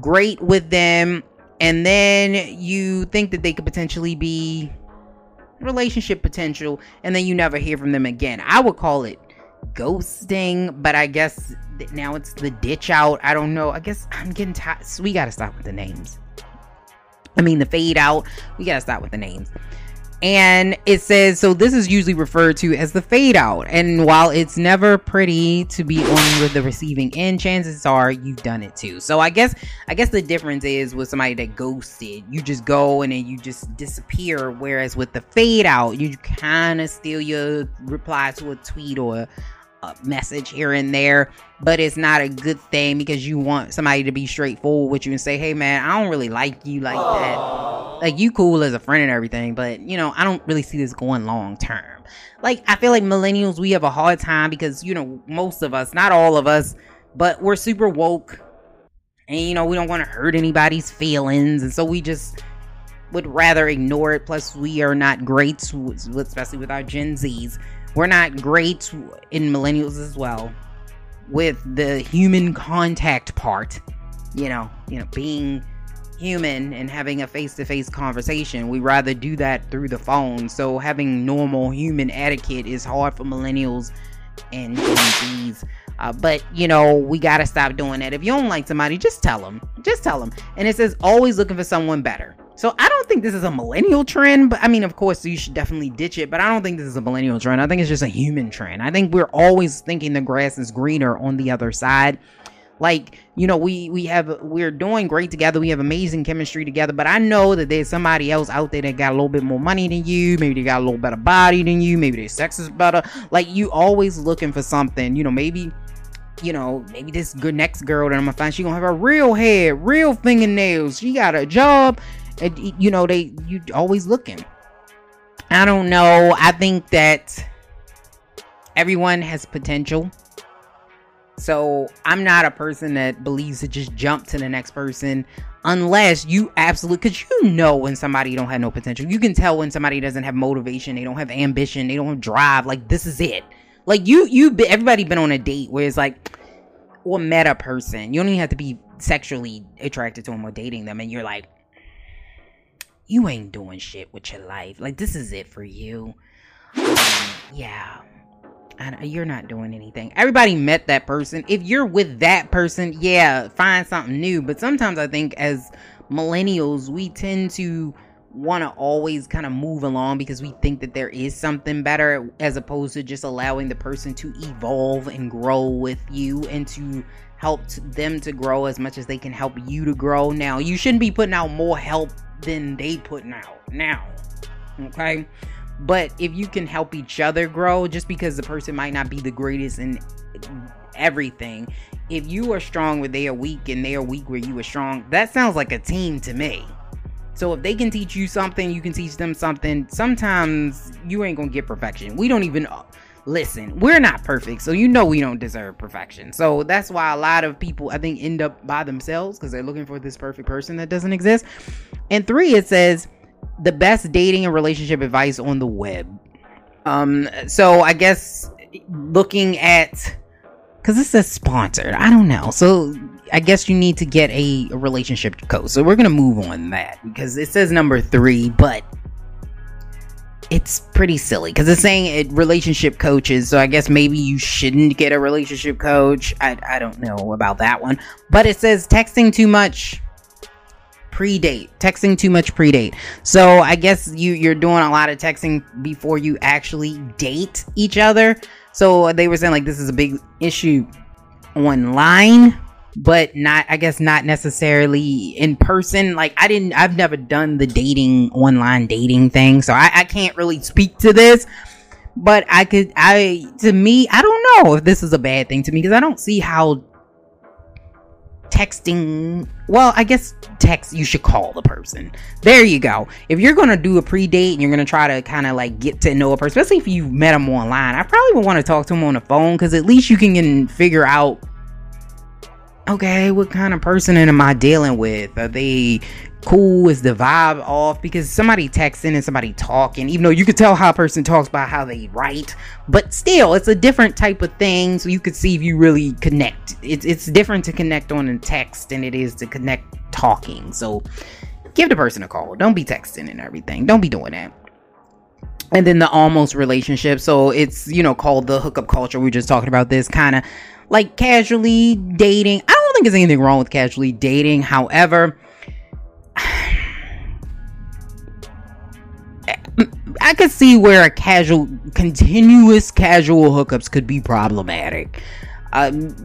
great with them and then you think that they could potentially be relationship potential and then you never hear from them again. I would call it ghosting, but I guess now it's the ditch out. I don't know. I guess I'm getting tired. So we got to stop with the names. I mean, the fade out. We got to stop with the names and it says so this is usually referred to as the fade out. And while it's never pretty to be on with the receiving end chances are you've done it too. So i guess i guess the difference is with somebody that ghosted you just go and then you just disappear. Whereas with the fade out you kind of steal your reply to a tweet or a message here and there, but it's not a good thing because you want somebody to be straightforward with you and say, "Hey, man, I don't really like you like that. Like you cool as a friend and everything, but you know, I don't really see this going long term." Like I feel like millennials, we have a hard time because you know most of us, not all of us, but we're super woke, and you know we don't want to hurt anybody's feelings, and so we just would rather ignore it. Plus, we are not great, especially with our Gen Zs we're not great in millennials as well with the human contact part. You know, you know, being human and having a face-to-face conversation. We rather do that through the phone. So having normal human etiquette is hard for millennials and Gen Zs. Uh, but you know, we gotta stop doing that. If you don't like somebody, just tell them. Just tell them. And it says always looking for someone better. So I don't think this is a millennial trend, but I mean, of course, you should definitely ditch it. But I don't think this is a millennial trend. I think it's just a human trend. I think we're always thinking the grass is greener on the other side. Like you know, we we have we're doing great together. We have amazing chemistry together. But I know that there's somebody else out there that got a little bit more money than you. Maybe they got a little better body than you. Maybe their sex is better. Like you always looking for something. You know, maybe you know, maybe this good next girl that I'm gonna find, she gonna have a real head, real fingernails. She got a job and, you know, they you always looking. I don't know. I think that everyone has potential. So I'm not a person that believes to just jump to the next person unless you absolutely because you know when somebody don't have no potential. You can tell when somebody doesn't have motivation, they don't have ambition, they don't have drive. Like this is it. Like you, you, everybody been on a date where it's like, or met a person. You don't even have to be sexually attracted to them or dating them, and you're like, you ain't doing shit with your life. Like this is it for you. Um, yeah. You're not doing anything. Everybody met that person. If you're with that person, yeah, find something new. But sometimes I think as millennials, we tend to want to always kind of move along because we think that there is something better as opposed to just allowing the person to evolve and grow with you and to help them to grow as much as they can help you to grow. Now, you shouldn't be putting out more help than they putting out now. Okay? But if you can help each other grow just because the person might not be the greatest in everything, if you are strong where they are weak and they are weak where you are strong, that sounds like a team to me. So if they can teach you something, you can teach them something. Sometimes you ain't gonna get perfection. We don't even uh, listen. We're not perfect, so you know we don't deserve perfection. So that's why a lot of people I think end up by themselves because they're looking for this perfect person that doesn't exist. And three, it says the best dating and relationship advice on the web. Um, so I guess looking at because this is sponsored. I don't know. So I guess you need to get a, relationship coach. So we're gonna move on that because it says number three, but it's pretty silly because it's saying it relationship coaches. So I guess maybe you shouldn't get a relationship coach. I I don't know about that one, but it says texting too much predate texting too much predate so i guess you you're doing a lot of texting before you actually date each other so they were saying like this is a big issue online but not I guess not necessarily in person. Like I didn't I've never done the dating online dating thing, so I, I can't really speak to this. But I could I to me, I don't know if this is a bad thing to me because I don't see how texting well i guess text you should call the person there you go if you're gonna do a pre-date and you're gonna try to kind of like get to know a person especially if you met them online i probably would want to talk to them on the phone because at least you can figure out okay, what kind of person am I dealing with? Are they cool? Is the vibe off? Because somebody texting and somebody talking, even though you could tell how a person talks by how they write, but still, it's a different type of thing. So you could see if you really connect. It's it's different to connect on a text than it is to connect talking. So give the person a call. Don't be texting and everything. Don't be doing that and then the almost relationship so it's you know called the hookup culture we are just talking about this kind of like casually dating. I don't think there's anything wrong with casually dating. However, I could see where a casual, continuous casual hookups could be problematic. Um,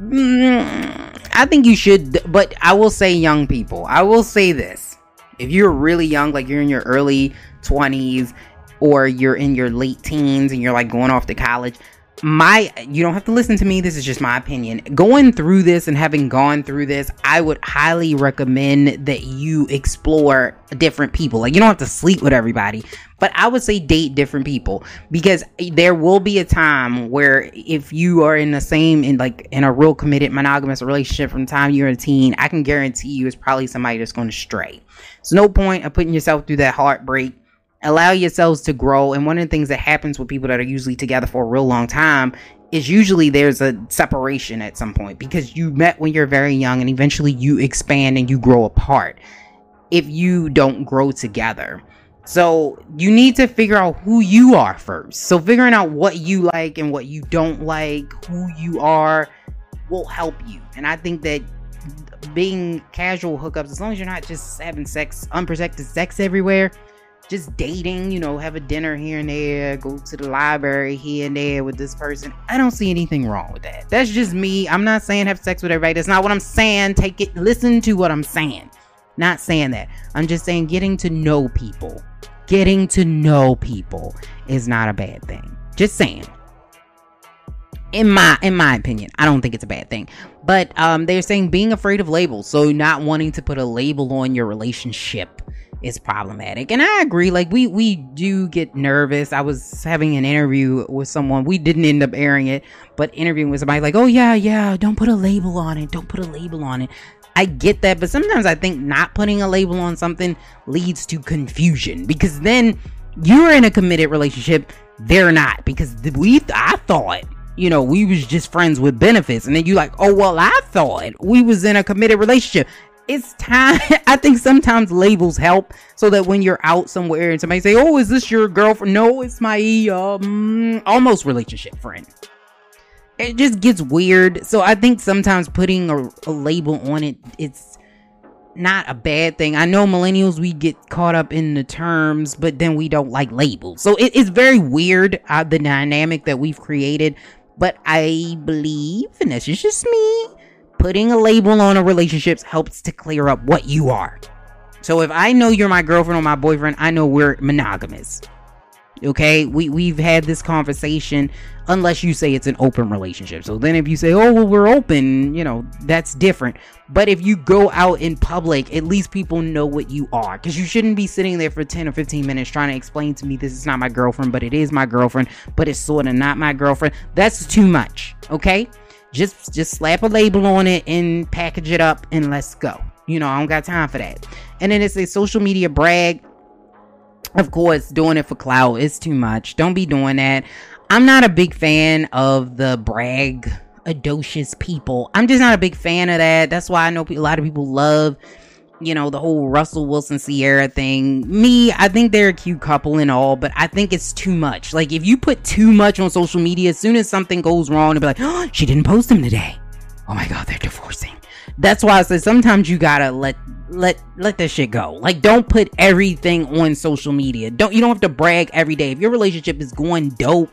I think you should, but I will say, young people, I will say this. If you're really young, like you're in your early 20s or you're in your late teens and you're like going off to college, my you don't have to listen to me. This is just my opinion. Going through this and having gone through this i would highly recommend that you explore different people. Like you don't have to sleep with everybody but i would say date different people because there will be a time where if you are in the same in like in a real committed monogamous relationship from the time you're a teen i can guarantee you it's probably somebody that's going to stray. It's no point of putting yourself through that heartbreak allow yourselves to grow. And one of the things that happens with people that are usually together for a real long time is usually there's a separation at some point because you met when you're very young and eventually you expand and you grow apart if you don't grow together. So you need to figure out who you are first. So figuring out what you like and what you don't like who you are will help you. And i think that being casual hookups as long as you're not just having sex unprotected sex everywhere just dating, you know, have a dinner here and there, go to the library here and there with this person. I don't see anything wrong with that. That's just me. I'm not saying have sex with everybody. That's not what I'm saying. Take it, listen to what I'm saying. Not saying that. I'm just saying getting to know people. Getting to know people is not a bad thing. Just saying. In my in my opinion, I don't think it's a bad thing. But um they're saying being afraid of labels, so not wanting to put a label on your relationship is problematic. And I agree, like we we do get nervous. I was having an interview with someone. We didn't end up airing it, but interviewing with somebody like, "Oh yeah, yeah, don't put a label on it. Don't put a label on it." I get that, but sometimes I think not putting a label on something leads to confusion because then you're in a committed relationship, they're not because we I thought you know, we was just friends with benefits. And then you like, oh well, I thought we was in a committed relationship it's time. I think sometimes labels help so that when you're out somewhere and somebody say, "Oh, is this your girlfriend?" No, it's my um almost relationship friend. it just gets weird. So I think sometimes putting a, a label on it, it's not a bad thing. I know millennials we get caught up in the terms, but then we don't like labels. So it, it's very weird uh, the dynamic that we've created. But I believe, and this is just me, putting a label on a relationship helps to clear up what you are. So if I know you're my girlfriend or my boyfriend, I know we're monogamous. Okay, we we've had this conversation unless you say it's an open relationship. So then if you say, "Oh, well we're open," you know, that's different. But if you go out in public, at least people know what you are cuz you shouldn't be sitting there for 10 or 15 minutes trying to explain to me this is not my girlfriend, but it is my girlfriend, but it's sort of not my girlfriend. That's too much, okay? Just just slap a label on it and package it up and let's go. You know, I don't got time for that. And then it's a social media brag of course, doing it for clout is too much. Don't be doing that. I'm not a big fan of the brag adocious people. I'm just not a big fan of that. That's why I know a lot of people love, you know, the whole Russell Wilson Ciara thing. Me, I think they're a cute couple and all, but I think it's too much. Like if you put too much on social media, as soon as something goes wrong, to be like, oh, she didn't post him today. Oh my god, they're divorcing. That's why I said sometimes you gotta let let let this shit go. Like don't put everything on social media. Don't you don't have to brag every day. If your relationship is going dope,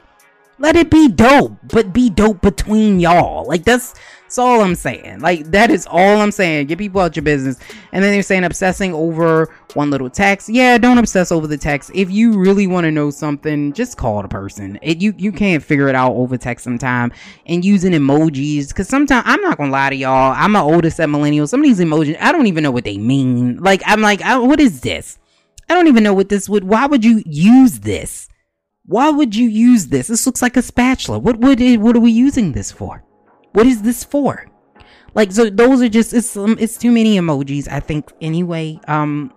let it be dope, but be dope between y'all. Like that's that's all I'm saying. Like that is all I'm saying. Get people out your business. And then they're saying obsessing over one little text. Yeah, don't obsess over the text. If you really want to know something, just call the person. It, you you can't figure it out over text sometime. And using emojis because sometimes I'm not gonna lie to y'all. I'm an oldest at millennial. Some of these emojis I don't even know what they mean. Like I'm like, I, what is this? I don't even know what this would. Why would you use this? Why would you use this? This looks like a spatula. What would it, what are we using this for? What is this for? Like so those are just it's um, it's too many emojis I think anyway. Um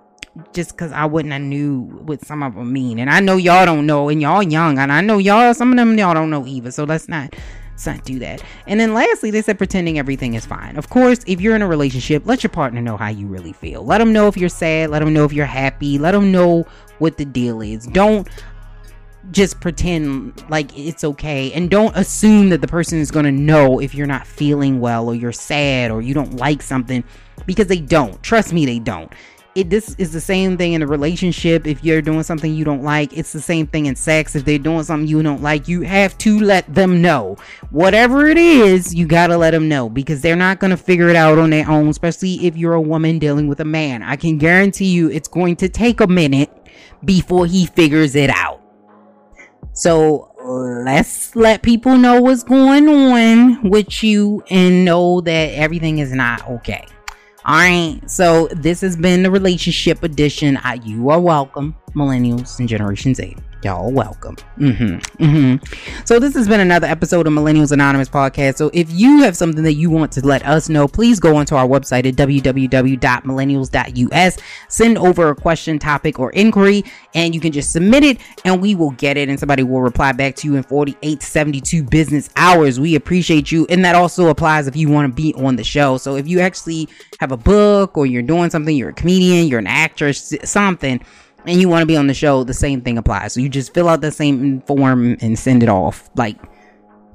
just cuz I wouldn't have knew what some of them mean. And I know y'all don't know and y'all young and I know y'all some of them y'all don't know either. So let's not let's not do that. And then lastly, they said pretending everything is fine. Of course, if you're in a relationship, let your partner know how you really feel. Let them know if you're sad, let them know if you're happy, let them know what the deal is. Don't just pretend like it's okay. And don't assume that the person is going to know if you're not feeling well or you're sad or you don't like something because they don't. Trust me they don't. It this is the same thing in a relationship. If you're doing something you don't like it's the same thing in sex. If they're doing something you don't like you have to let them know. Whatever it is you got to let them know because they're not going to figure it out on their own especially if you're a woman dealing with a man. I can guarantee you it's going to take a minute before he figures it out so let's let people know what's going on with you and know that everything is not okay. All right. So this has been the relationship edition. I, you are welcome, millennials and Generation Z. Y'all welcome. Mm-hmm. Mm-hmm. So this has been another episode of Millennials Anonymous podcast. So if you have something that you want to let us know, please go onto our website at www.millennials.us. Send over a question, topic, or inquiry, and you can just submit it, and we will get it, and somebody will reply back to you in 48 72 business hours. We appreciate you, and that also applies if you want to be on the show. So if you actually have a book or you're doing something, you're a comedian, you're an actress, something and you want to be on the show, the same thing applies. So you just fill out the same form and send it off. Like,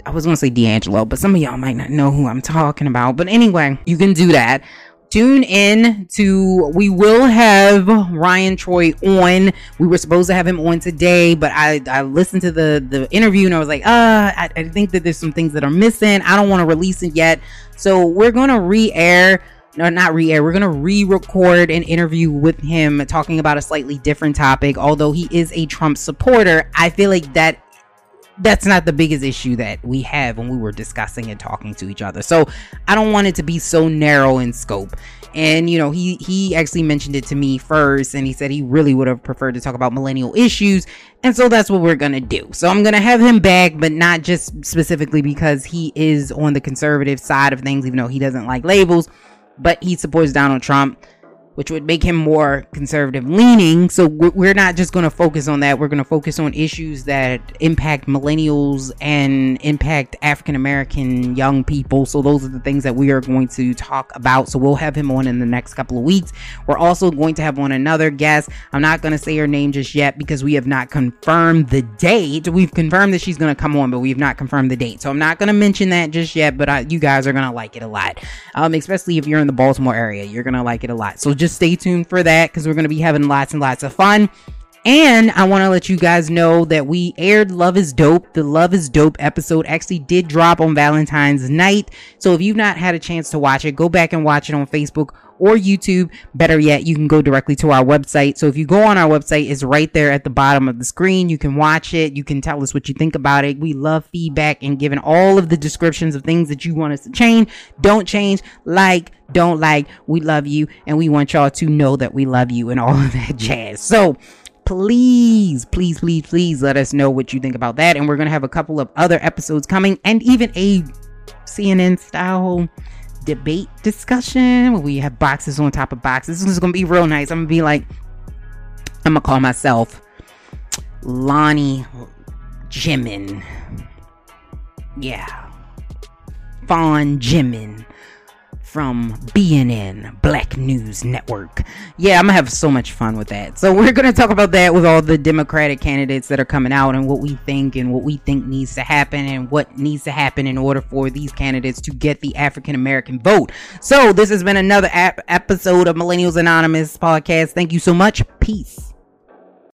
I was going to say D'Angelo, but some of y'all might not know who I'm talking about. But anyway, you can do that. Tune in to, we will have Ryan Troy on. We were supposed to have him on today, but I, I listened to the, the interview and I was like, uh, I, I think that there's some things that are missing. I don't want to release it yet. So we're going to re air no, not re-air. We're gonna re-record an interview with him talking about a slightly different topic. Although he is a Trump supporter, I feel like that that's not the biggest issue that we have when we were discussing and talking to each other. So I don't want it to be so narrow in scope. And you know, he he actually mentioned it to me first, and he said he really would have preferred to talk about millennial issues. And so that's what we're gonna do. So I'm gonna have him back, but not just specifically because he is on the conservative side of things, even though he doesn't like labels but he supports Donald Trump. Which would make him more conservative leaning. So we're not just going to focus on that. We're going to focus on issues that impact millennials and impact African American young people. So those are the things that we are going to talk about. So we'll have him on in the next couple of weeks. We're also going to have on another guest. I'm not going to say her name just yet because we have not confirmed the date. We've confirmed that she's going to come on, but we have not confirmed the date. So I'm not going to mention that just yet, but I, you guys are going to like it a lot. Um, especially if you're in the Baltimore area, you're going to like it a lot. So just stay tuned for that because we're going to be having lots and lots of fun. And I want to let you guys know that we aired Love is Dope. The Love is Dope episode actually did drop on Valentine's night. So if you've not had a chance to watch it, go back and watch it on Facebook or YouTube. Better yet, you can go directly to our website. So if you go on our website, it's right there at the bottom of the screen. You can watch it. You can tell us what you think about it. We love feedback and giving all of the descriptions of things that you want us to change. Don't change, like, don't like. We love you and we want y'all to know that we love you and all of that jazz. So, please, please, please, please let us know what you think about that. And we're going to have a couple of other episodes coming and even a CNN style debate discussion where we have boxes on top of boxes. This is gonna be real nice. I'm gonna be like, I'm gonna call myself Lonnie Jimin. Yeah. Fawn Jimin from BNN Black News Network. Yeah, I'm gonna have so much fun with that. So we're gonna talk about that with all the Democratic candidates that are coming out and what we think and what we think needs to happen and what needs to happen in order for these candidates to get the African American vote. So this has been another ap- episode of Millennials Anonymous podcast. Thank you so much. Peace.